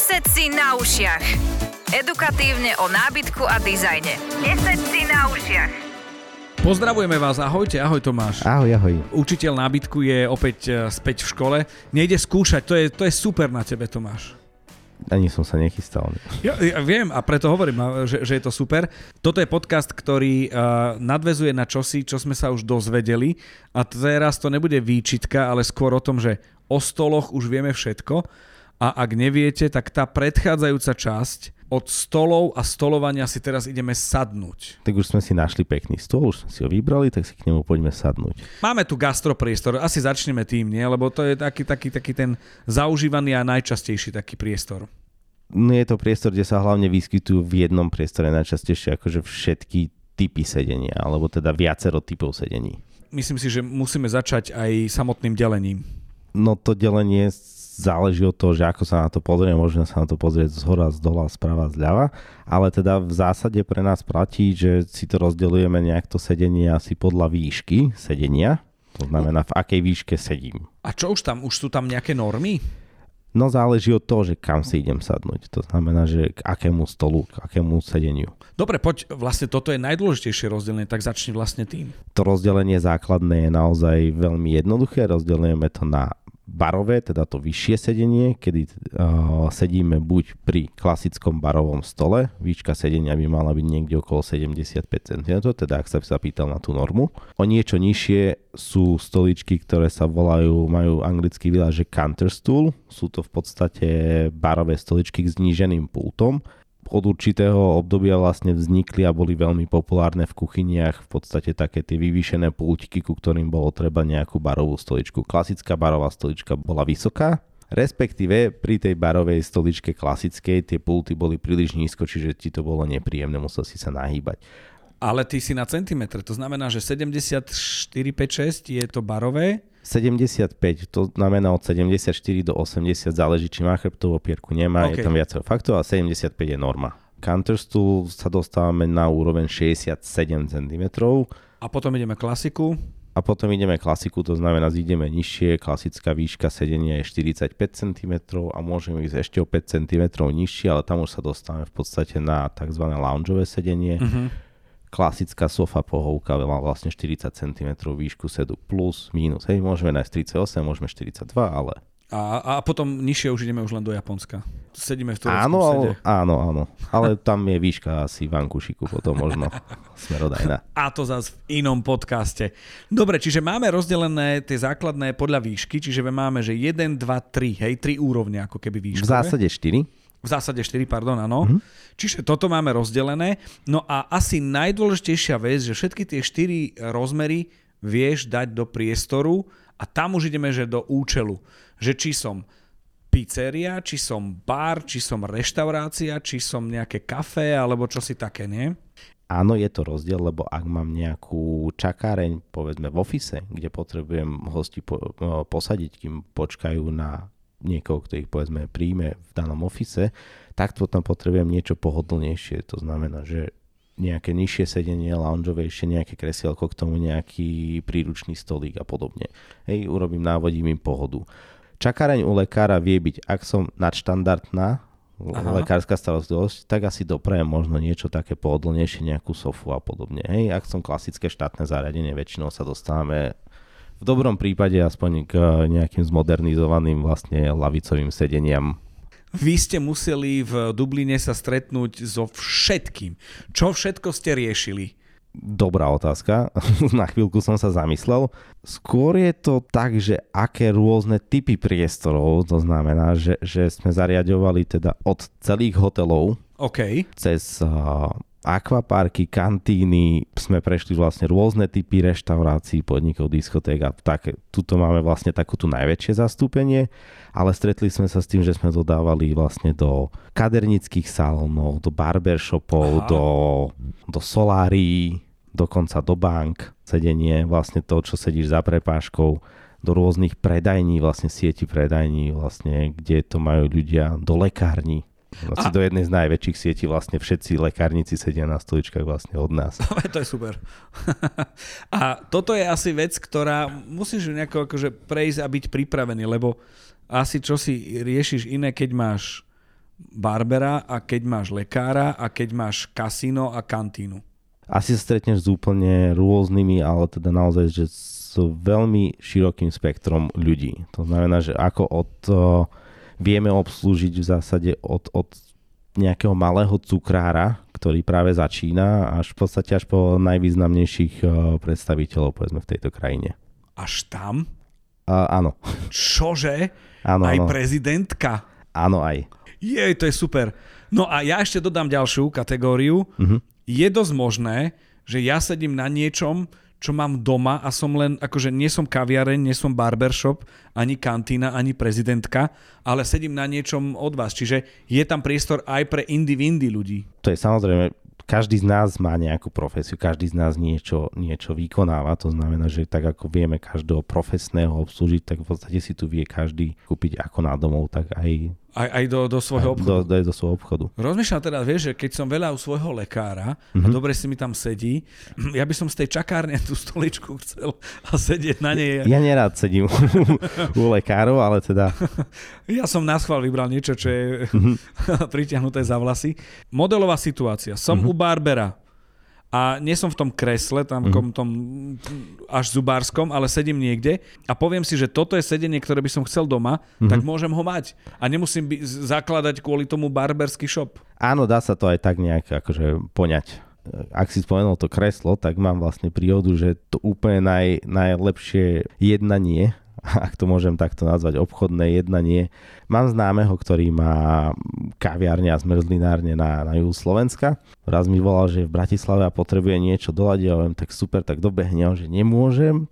10 si na ušiach. Edukatívne o nábytku a dizajne. 10 si na ušiach. Pozdravujeme vás, ahojte, ahoj Tomáš. Ahoj, ahoj. Učiteľ nábytku je opäť e, späť v škole. Nejde skúšať, to je, to je super na tebe, Tomáš. Ani som sa nechystal. Ja, ja viem a preto hovorím, že, že je to super. Toto je podcast, ktorý uh, nadvezuje na čosi, čo sme sa už dozvedeli a teraz to nebude výčitka, ale skôr o tom, že o stoloch už vieme všetko a ak neviete, tak tá predchádzajúca časť od stolov a stolovania si teraz ideme sadnúť. Tak už sme si našli pekný stôl, už sme si ho vybrali, tak si k nemu poďme sadnúť. Máme tu gastropriestor, asi začneme tým, nie? Lebo to je taký, taký, taký ten zaužívaný a najčastejší taký priestor. No je to priestor, kde sa hlavne vyskytujú v jednom priestore najčastejšie akože všetky typy sedenia, alebo teda viacero typov sedení. Myslím si, že musíme začať aj samotným delením. No to delenie záleží od toho, že ako sa na to pozrie, môžeme sa na to pozrieť z hora, z dola, sprava, zľava, ale teda v zásade pre nás platí, že si to rozdeľujeme nejak to sedenie asi podľa výšky sedenia, to znamená v akej výške sedím. A čo už tam? Už sú tam nejaké normy? No záleží od toho, že kam si idem sadnúť. To znamená, že k akému stolu, k akému sedeniu. Dobre, poď, vlastne toto je najdôležitejšie rozdelenie, tak začni vlastne tým. To rozdelenie základné je naozaj veľmi jednoduché. Rozdelujeme to na barové, teda to vyššie sedenie, kedy uh, sedíme buď pri klasickom barovom stole, výška sedenia by mala byť niekde okolo 75 cm, teda ak sa sa pýtal na tú normu. O niečo nižšie sú stoličky, ktoré sa volajú, majú anglický výraz, že counter stool, sú to v podstate barové stoličky s zníženým pultom, od určitého obdobia vlastne vznikli a boli veľmi populárne v kuchyniach v podstate také tie vyvýšené pultiky, ku ktorým bolo treba nejakú barovú stoličku. Klasická barová stolička bola vysoká, respektíve pri tej barovej stoličke klasickej tie pulty boli príliš nízko, čiže ti to bolo nepríjemné, musel si sa nahýbať. Ale ty si na centimetre, to znamená, že 74, 5, 6 je to barové 75, to znamená od 74 do 80, záleží, či má chrbtovú opierku, nemá, okay. je tam viacero faktov a 75 je norma. Counterstool sa dostávame na úroveň 67 cm. A potom ideme klasiku. A potom ideme klasiku, to znamená, zídeme nižšie, klasická výška sedenia je 45 cm a môžeme ísť ešte o 5 cm nižšie, ale tam už sa dostávame v podstate na tzv. loungeové sedenie. Uh-huh klasická sofa pohovka má vlastne 40 cm výšku sedu plus, minus. Hej, môžeme nájsť 38, môžeme 42, ale... A, a potom nižšie už ideme už len do Japonska. Sedíme v tureckom áno, sede. Áno, áno. Ale tam je výška asi v Ankušiku potom možno smerodajná. A to zase v inom podcaste. Dobre, čiže máme rozdelené tie základné podľa výšky, čiže máme, že 1, 2, 3, hej, 3 úrovne ako keby výšky. V zásade 4. V zásade 4, pardon, áno. Mm-hmm. Čiže toto máme rozdelené. No a asi najdôležitejšia vec, že všetky tie 4 rozmery vieš dať do priestoru a tam už ideme, že do účelu. Že či som pizzeria, či som bar, či som reštaurácia, či som nejaké kafe, alebo čo si také, nie? Áno, je to rozdiel, lebo ak mám nejakú čakáreň, povedzme v ofise, kde potrebujem hosti po, posadiť, kým počkajú na niekoho, kto ich povedzme príjme v danom ofise, tak potom potrebujem niečo pohodlnejšie. To znamená, že nejaké nižšie sedenie, loungeovejšie, nejaké kresielko, k tomu nejaký príručný stolík a podobne. Hej, urobím, návodím im pohodu. Čakareň u lekára vie byť, ak som nadštandardná, Aha. lekárska starostlivosť, tak asi doprajem možno niečo také pohodlnejšie, nejakú sofu a podobne. Hej, ak som klasické štátne zariadenie, väčšinou sa dostávame v dobrom prípade aspoň k nejakým zmodernizovaným vlastne lavicovým sedeniam. Vy ste museli v Dubline sa stretnúť so všetkým. Čo všetko ste riešili? Dobrá otázka. Na chvíľku som sa zamyslel. Skôr je to tak, že aké rôzne typy priestorov, to znamená, že, že sme zariadovali teda od celých hotelov okay. cez uh, akvaparky, kantíny, sme prešli vlastne rôzne typy reštaurácií, podnikov, diskoték a tak, tuto máme vlastne takú tu najväčšie zastúpenie, ale stretli sme sa s tým, že sme dodávali vlastne do kadernických salónov, do barbershopov, do, do solárií, dokonca do bank, sedenie, vlastne to, čo sedíš za prepáškou, do rôznych predajní, vlastne sieti predajní, vlastne, kde to majú ľudia, do lekární, asi a... do jednej z najväčších sietí vlastne všetci lekárnici sedia na stoličkách vlastne od nás. to je super. a toto je asi vec, ktorá musíš nejako akože prejsť a byť pripravený, lebo asi čo si riešiš iné, keď máš barbera a keď máš lekára a keď máš kasíno a kantínu. Asi sa stretneš s úplne rôznymi, ale teda naozaj, že s veľmi širokým spektrom ľudí. To znamená, že ako od, uh, vieme obslúžiť v zásade od, od nejakého malého cukrára, ktorý práve začína, až v podstate až po najvýznamnejších uh, predstaviteľov, povedzme, v tejto krajine. Až tam? Uh, áno. Čože? Áno, aj áno. prezidentka? Áno, aj. Jej, to je super. No a ja ešte dodám ďalšiu kategóriu. Mhm. Je dosť možné, že ja sedím na niečom, čo mám doma a som len, akože nie som kaviareň, nie som barbershop, ani kantína, ani prezidentka, ale sedím na niečom od vás. Čiže je tam priestor aj pre indie ľudí. To je samozrejme, každý z nás má nejakú profesiu, každý z nás niečo, niečo vykonáva, to znamená, že tak ako vieme každého profesného obslúžiť, tak v podstate si tu vie každý kúpiť ako na domov, tak aj Aj, aj do, do svojho do, obchodu. do, do svojho obchodu. Rozmýšľam teda, vieš, že keď som veľa u svojho lekára a Mhm. dobre si mi tam sedí, ja by som z tej čakárne tú stoličku chcel a sedieť na nej. Ja nerád sedím u lekárov, ale teda Ja som na schvál vybral niečo, čo je Mhm. pritiahnuté za vlasy. Modelová situácia. Som Mhm. u Barbera a nie som v tom kresle, tam v tom až zubárskom, ale sedím niekde a poviem si, že toto je sedenie, ktoré by som chcel doma, Mhm. tak môžem ho mať. A nemusím by, zakladať kvôli tomu barberský shop. áno, dá sa to aj tak nejak akože poňať. Ak si spomenul to kreslo, tak mám vlastne príhodu, že to úplne naj, najlepšie jednanie, ak to môžem takto nazvať, obchodné jednanie. Mám známeho, ktorý má kaviárne a zmrzlinárne na, na juhu Slovenska. Raz mi volal, že v Bratislave a potrebuje niečo doladiť a hovorím, tak super, tak dobehne, že nemôžem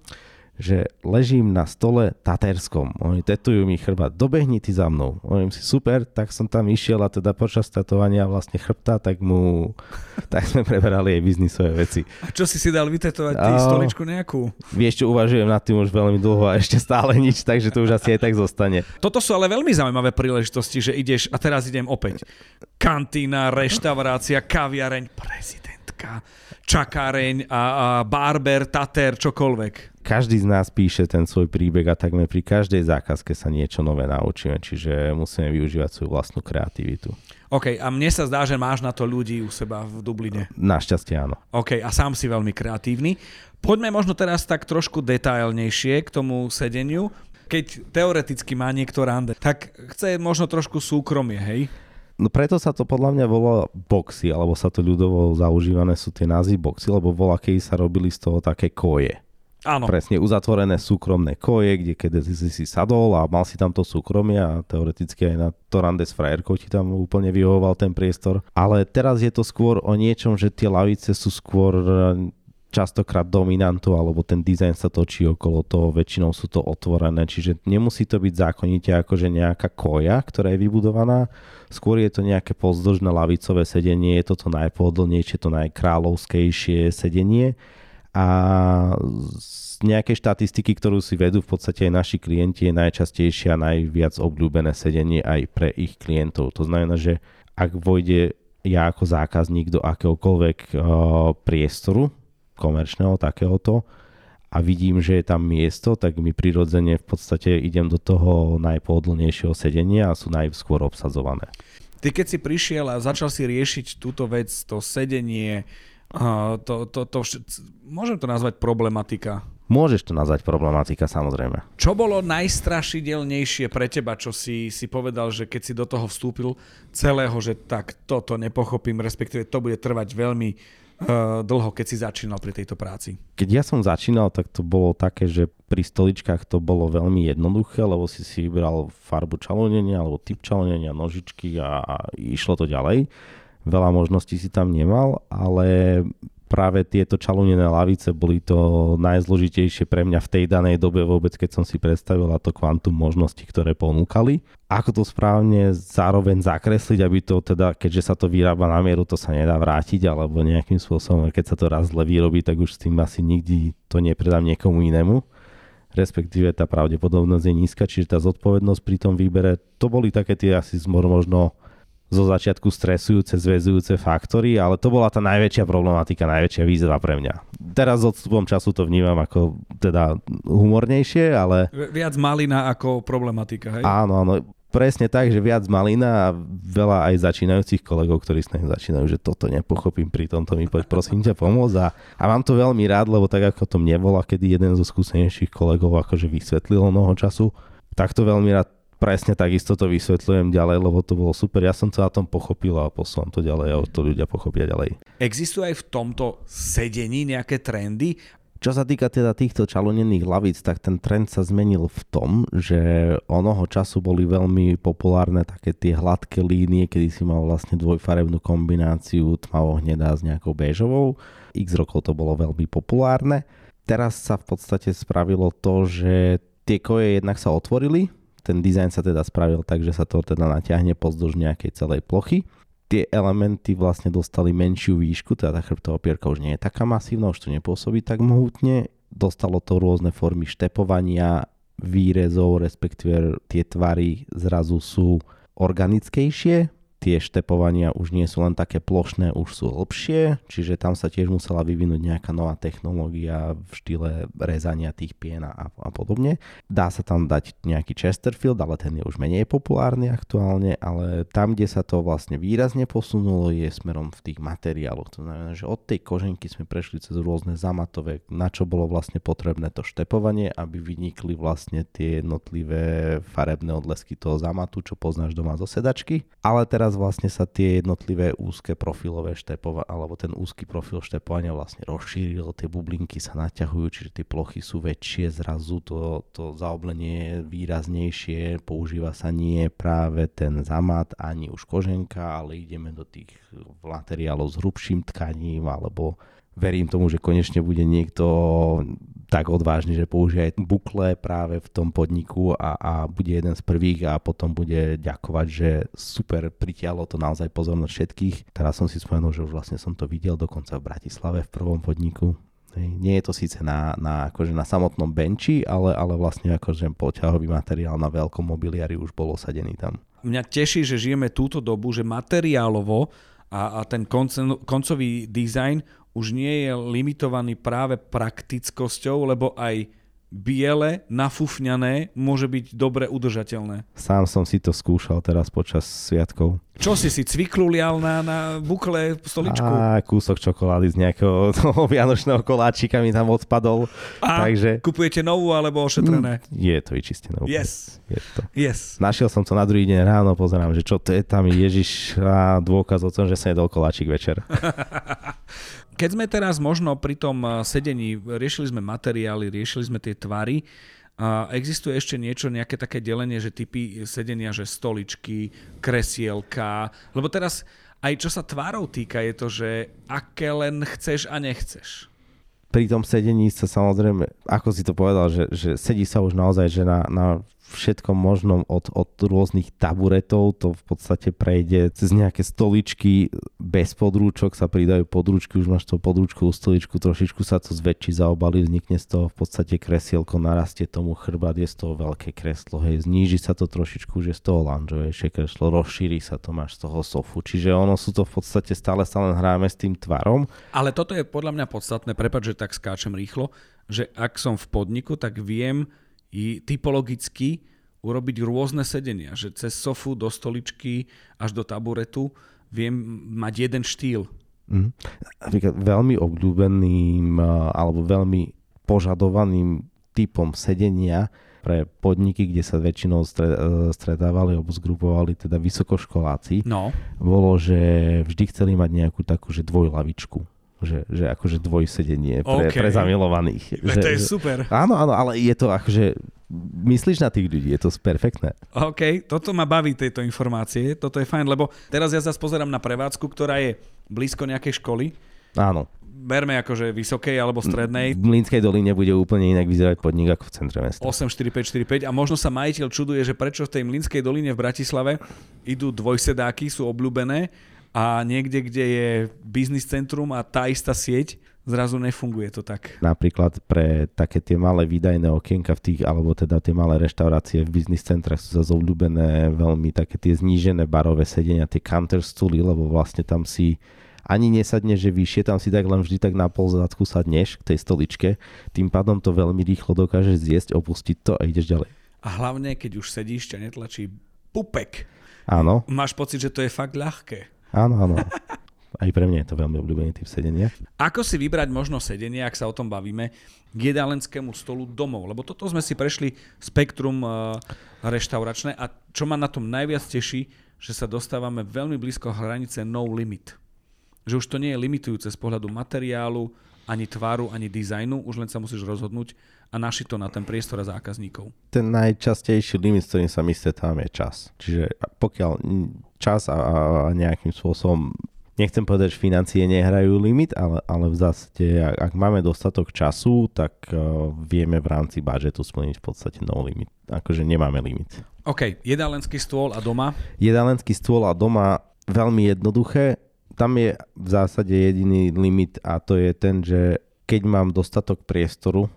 že ležím na stole taterskom. Oni tetujú mi chrbát. Dobehni ty za mnou. Hovorím si, super, tak som tam išiel a teda počas tetovania vlastne chrbta, tak mu, tak sme preberali jej biznisové veci. A čo si si dal vytetovať, ty stoličku nejakú? Vieš čo, uvažujem nad tým už veľmi dlho a ešte stále nič, takže to už asi aj tak zostane. Toto sú ale veľmi zaujímavé príležitosti, že ideš, a teraz idem opäť. Kantína, reštaurácia, kaviareň, prezidentka, čakáreň a, a barber, tater, čokoľvek. Každý z nás píše ten svoj príbeh a takmer pri každej zákazke sa niečo nové naučíme, čiže musíme využívať svoju vlastnú kreativitu. OK, a mne sa zdá, že máš na to ľudí u seba v Dubline. Našťastie áno. OK, a sám si veľmi kreatívny. Poďme možno teraz tak trošku detailnejšie k tomu sedeniu. Keď teoreticky má niekto rande, tak chce možno trošku súkromie, hej? No preto sa to podľa mňa volá boxy, alebo sa to ľudovo zaužívané sú tie názvy boxy, lebo voľa keď sa robili z toho také koje. Áno. Presne uzatvorené súkromné koje, kde keď si, si sadol a mal si tam to súkromie a teoreticky aj na to rande s frajerkou ti tam úplne vyhovoval ten priestor. Ale teraz je to skôr o niečom, že tie lavice sú skôr e, častokrát dominantu, alebo ten dizajn sa točí okolo toho, väčšinou sú to otvorené, čiže nemusí to byť zákonite akože nejaká koja, ktorá je vybudovaná, skôr je to nejaké pozdĺžné lavicové sedenie, je to to najpohodlnejšie, to najkráľovskejšie sedenie a z nejakej štatistiky, ktorú si vedú v podstate aj naši klienti, je najčastejšie a najviac obľúbené sedenie aj pre ich klientov. To znamená, že ak vojde ja ako zákazník do akéhokoľvek uh, priestoru komerčného takéhoto a vidím, že je tam miesto, tak mi prirodzene v podstate idem do toho najpohodlnejšieho sedenia a sú najskôr obsadzované. Ty keď si prišiel a začal si riešiť túto vec, to sedenie, a to, to, to, vš- môžem to nazvať problematika. Môžeš to nazvať problematika, samozrejme. Čo bolo najstrašidelnejšie pre teba, čo si, si povedal, že keď si do toho vstúpil celého, že tak toto nepochopím, respektíve to bude trvať veľmi uh, dlho, keď si začínal pri tejto práci? Keď ja som začínal, tak to bolo také, že pri stoličkách to bolo veľmi jednoduché, lebo si si vybral farbu čalonenia alebo typ čalonenia, nožičky a, a išlo to ďalej. Veľa možností si tam nemal, ale práve tieto čalúnené lavice boli to najzložitejšie pre mňa v tej danej dobe vôbec, keď som si predstavil to kvantum možností, ktoré ponúkali. Ako to správne zároveň zakresliť, aby to teda, keďže sa to vyrába na mieru, to sa nedá vrátiť, alebo nejakým spôsobom, keď sa to raz zle vyrobí, tak už s tým asi nikdy to nepredám niekomu inému respektíve tá pravdepodobnosť je nízka, čiže tá zodpovednosť pri tom výbere, to boli také tie asi zmor možno zo začiatku stresujúce, zväzujúce faktory, ale to bola tá najväčšia problematika, najväčšia výzva pre mňa. Teraz s odstupom času to vnímam ako teda humornejšie, ale Viac malina ako problematika, hej? áno, áno, presne tak, že viac malina a veľa aj začínajúcich kolegov, ktorí s nami začínajú, že toto nepochopím, pri tomto mi poď prosím ťa pomôcť a, a mám to veľmi rád, lebo tak ako to mne bola, kedy jeden zo skúsenejších kolegov akože vysvetlil mnoho času, tak to veľmi rád presne takisto to vysvetľujem ďalej, lebo to bolo super. Ja som to na tom pochopil a posúvam to ďalej a to ľudia pochopia ďalej. Existujú aj v tomto sedení nejaké trendy? Čo sa týka teda týchto čalonených hlavíc, tak ten trend sa zmenil v tom, že onoho času boli veľmi populárne také tie hladké línie, kedy si mal vlastne dvojfarebnú kombináciu tmavo-hnedá s nejakou béžovou. X rokov to bolo veľmi populárne. Teraz sa v podstate spravilo to, že tie koje jednak sa otvorili, ten dizajn sa teda spravil tak, že sa to teda natiahne pozdĺž nejakej celej plochy tie elementy vlastne dostali menšiu výšku, teda tá chrbtová opierka už nie je taká masívna, už to nepôsobí tak mohutne. Dostalo to rôzne formy štepovania, výrezov, respektíve tie tvary zrazu sú organickejšie, tie štepovania už nie sú len také plošné, už sú hlbšie, čiže tam sa tiež musela vyvinúť nejaká nová technológia v štýle rezania tých pien a, a podobne. Dá sa tam dať nejaký Chesterfield, ale ten je už menej populárny aktuálne, ale tam, kde sa to vlastne výrazne posunulo, je smerom v tých materiáloch. To znamená, že od tej koženky sme prešli cez rôzne zamatové, na čo bolo vlastne potrebné to štepovanie, aby vynikli vlastne tie jednotlivé farebné odlesky toho zamatu, čo poznáš doma zo sedačky. Ale teraz teraz vlastne sa tie jednotlivé úzke profilové štepova, alebo ten úzky profil štepovania vlastne rozšíril, tie bublinky sa naťahujú, čiže tie plochy sú väčšie, zrazu to, to zaoblenie je výraznejšie, používa sa nie práve ten zamat, ani už koženka, ale ideme do tých materiálov s hrubším tkaním, alebo verím tomu, že konečne bude niekto tak odvážny, že použije aj bukle práve v tom podniku a, a bude jeden z prvých a potom bude ďakovať, že super, pritialo to naozaj pozornosť všetkých. Teraz som si spomenul, že už vlastne som to videl dokonca v Bratislave v prvom podniku. Nie je to síce na, na, akože na samotnom benči, ale, ale vlastne akože poťahový materiál na veľkom mobiliari už bol osadený tam. Mňa teší, že žijeme túto dobu, že materiálovo a, a ten koncový dizajn už nie je limitovaný práve praktickosťou, lebo aj biele, nafúfňané môže byť dobre udržateľné. Sám som si to skúšal teraz počas sviatkov. Čo si si cviklu lial na, na bukle stoličku? A kúsok čokolády z nejakého toho vianočného koláčika mi tam odpadol. A takže... kupujete novú alebo ošetrené? Mm, je to vyčistené. Yes. Je to. yes. Našiel som to na druhý deň ráno, pozerám, že čo to je tam, Ježiš, a dôkaz o tom, že sa jedol koláčik večer. Keď sme teraz možno pri tom eh, sedení, riešili sme materiály, riešili sme tie tvary, a existuje ešte niečo, nejaké také delenie, že typy sedenia, že stoličky, kresielka, lebo teraz aj čo sa tvárov týka, je to, že aké len chceš a nechceš. Pri tom sedení sa samozrejme, ako si to povedal, že, že sedí sa už naozaj že na, na všetkom možnom od, od rôznych taburetov, to v podstate prejde cez nejaké stoličky bez podrúčok, sa pridajú podrúčky, už máš to podrúčkovú stoličku, trošičku sa to zväčší, zaobali, vznikne z toho v podstate kresielko, narastie tomu chrbát, je z toho veľké kreslo, hej, zníži sa to trošičku, že z toho lanžovejšie kreslo, rozšíri sa to, máš z toho sofu, čiže ono sú to v podstate stále sa len hráme s tým tvarom. Ale toto je podľa mňa podstatné, prepáč, že tak skáčem rýchlo, že ak som v podniku, tak viem, i typologicky urobiť rôzne sedenia, že cez sofu do stoličky až do taburetu viem mať jeden štýl. Mm. Veľmi obľúbeným alebo veľmi požadovaným typom sedenia pre podniky, kde sa väčšinou e, stretávali alebo zgrupovali teda vysokoškoláci, no. bolo, že vždy chceli mať nejakú takú, že dvojlavičku že, že akože dvojsedenie pre, okay. pre zamilovaných. Že, to je že, super. Áno, áno, ale je to akože, myslíš na tých ľudí, je to perfektné. OK, toto ma baví, tieto informácie, toto je fajn, lebo teraz ja zase pozerám na prevádzku, ktorá je blízko nejakej školy. Áno. Berme akože vysokej alebo strednej. V Mlínskej doline bude úplne inak vyzerať podnik ako v centre mesta. 84545 a možno sa majiteľ čuduje, že prečo v tej Mlínskej doline v Bratislave idú dvojsedáky, sú obľúbené a niekde, kde je biznis centrum a tá istá sieť, zrazu nefunguje to tak. Napríklad pre také tie malé výdajné okienka v tých, alebo teda tie malé reštaurácie v biznis centrách sú zase obľúbené veľmi také tie znížené barové sedenia, tie counter stooly, lebo vlastne tam si ani nesadne, že vyššie, tam si tak len vždy tak na pol zadku sadneš k tej stoličke, tým pádom to veľmi rýchlo dokážeš zjesť, opustiť to a ideš ďalej. A hlavne, keď už sedíš, ťa netlačí pupek. Áno, Máš pocit, že to je fakt ľahké. Áno, áno. Aj pre mňa je to veľmi obľúbený typ sedenia. Ako si vybrať možno sedenie, ak sa o tom bavíme, k jedálenskému stolu domov? Lebo toto sme si prešli spektrum uh, reštauračné a čo ma na tom najviac teší, že sa dostávame veľmi blízko hranice no limit. Že už to nie je limitujúce z pohľadu materiálu, ani tváru, ani dizajnu, už len sa musíš rozhodnúť a našiť to na ten priestor a zákazníkov. Ten najčastejší limit, s ktorým sa my stretávam, je čas. Čiže pokiaľ čas a, a nejakým spôsobom nechcem povedať, že financie nehrajú limit, ale, ale v zásade, ak, ak máme dostatok času, tak uh, vieme v rámci budžetu splniť v podstate no limit. Akože nemáme limit. OK, jedálenský stôl a doma. Jedálenský stôl a doma veľmi jednoduché. Tam je v zásade jediný limit a to je ten, že keď mám dostatok priestoru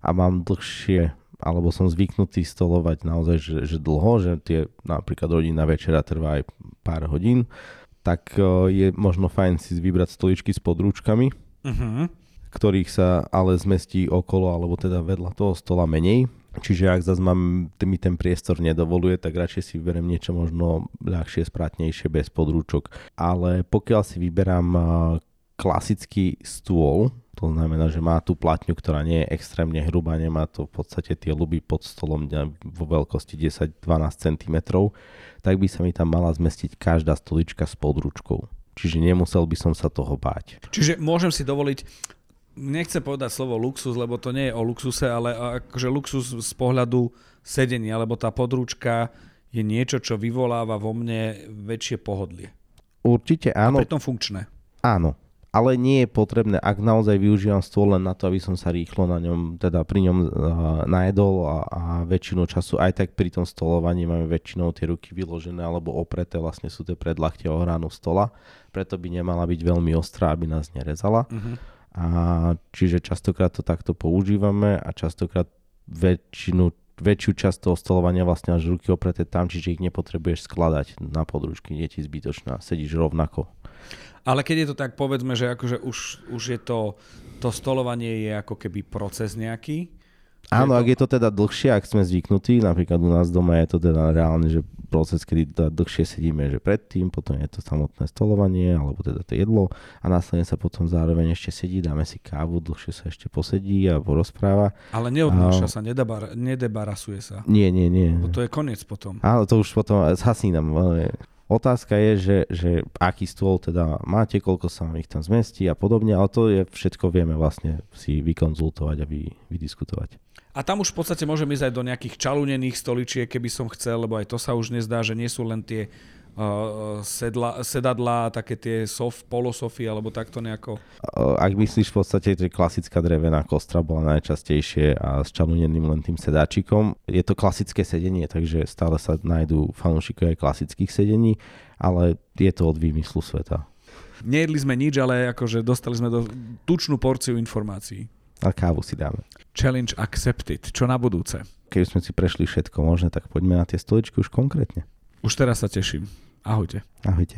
a mám dlhšie alebo som zvyknutý stolovať naozaj, že, že dlho, že tie napríklad rodinná večera trvá aj pár hodín, tak je možno fajn si vybrať stoličky s podrúčkami, Uh-huh. ktorých sa ale zmestí okolo alebo teda vedľa toho stola menej. Čiže ak zase mám, mi ten priestor nedovoluje, tak radšej si vyberiem niečo možno ľahšie, sprátnejšie, bez podrúčok. Ale pokiaľ si vyberám a, klasický stôl, to znamená, že má tú platňu, ktorá nie je extrémne hrubá, nemá to v podstate tie luby pod stolom vo veľkosti 10-12 cm, tak by sa mi tam mala zmestiť každá stolička s područkou. Čiže nemusel by som sa toho báť. Čiže môžem si dovoliť, nechcem povedať slovo luxus, lebo to nie je o luxuse, ale akože luxus z pohľadu sedenia, lebo tá područka je niečo, čo vyvoláva vo mne väčšie pohodlie. Určite A áno, pritom funkčné. áno. Ale nie je potrebné, ak naozaj využívam stôl len na to, aby som sa rýchlo na ňom, teda pri ňom uh, najedol a, a väčšinu času aj tak pri tom stolovaní máme väčšinou tie ruky vyložené alebo opreté, vlastne sú tie predlahtie o hranu stola, preto by nemala byť veľmi ostrá, aby nás nerezala. Uh-huh. A čiže častokrát to takto používame a častokrát väčšinu, väčšiu časť toho stolovania vlastne až ruky opreté tam, čiže ich nepotrebuješ skladať na područky, nie je ti zbytočná, sedíš rovnako. Ale keď je to tak, povedzme, že akože už, už je to, to stolovanie je ako keby proces nejaký. Áno, ak je to teda dlhšie, ak sme zvyknutí, napríklad u nás doma je to teda reálne, že proces, kedy teda dlhšie sedíme, že predtým, potom je to samotné stolovanie, alebo teda to jedlo a následne sa potom zároveň ešte sedí, dáme si kávu, dlhšie sa ešte posedí a porozpráva. Ale neodnáša A- sa, nedabar, nedebarasuje sa. Nie, nie, nie. Bo to je koniec potom. Áno, to už potom zhasínam. ale Otázka je, že, že aký stôl teda máte, koľko sa vám ich tam zmestí a podobne, ale to je všetko vieme vlastne si vykonzultovať a vy, vydiskutovať. A tam už v podstate môžem ísť aj do nejakých čalunených stoličiek, keby som chcel, lebo aj to sa už nezdá, že nie sú len tie uh, sedla, sedadlá, také tie sof, polosofy, alebo takto nejako. Uh, Ak myslíš v podstate, že klasická drevená kostra bola najčastejšie a s čaluneným len tým sedáčikom, je to klasické sedenie, takže stále sa nájdú fanúšikovia aj klasických sedení, ale je to od výmyslu sveta. Nejedli sme nič, ale akože dostali sme do tučnú porciu informácií. A kávu si dáme. Challenge accepted. Čo na budúce? Keď sme si prešli všetko možné, tak poďme na tie stoličky už konkrétne. Už teraz sa teším. Ahojte. Ahojte.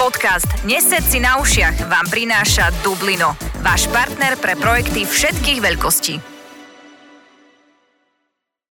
Podcast Nesed si na ušiach vám prináša Dublino, váš partner pre projekty všetkých veľkostí.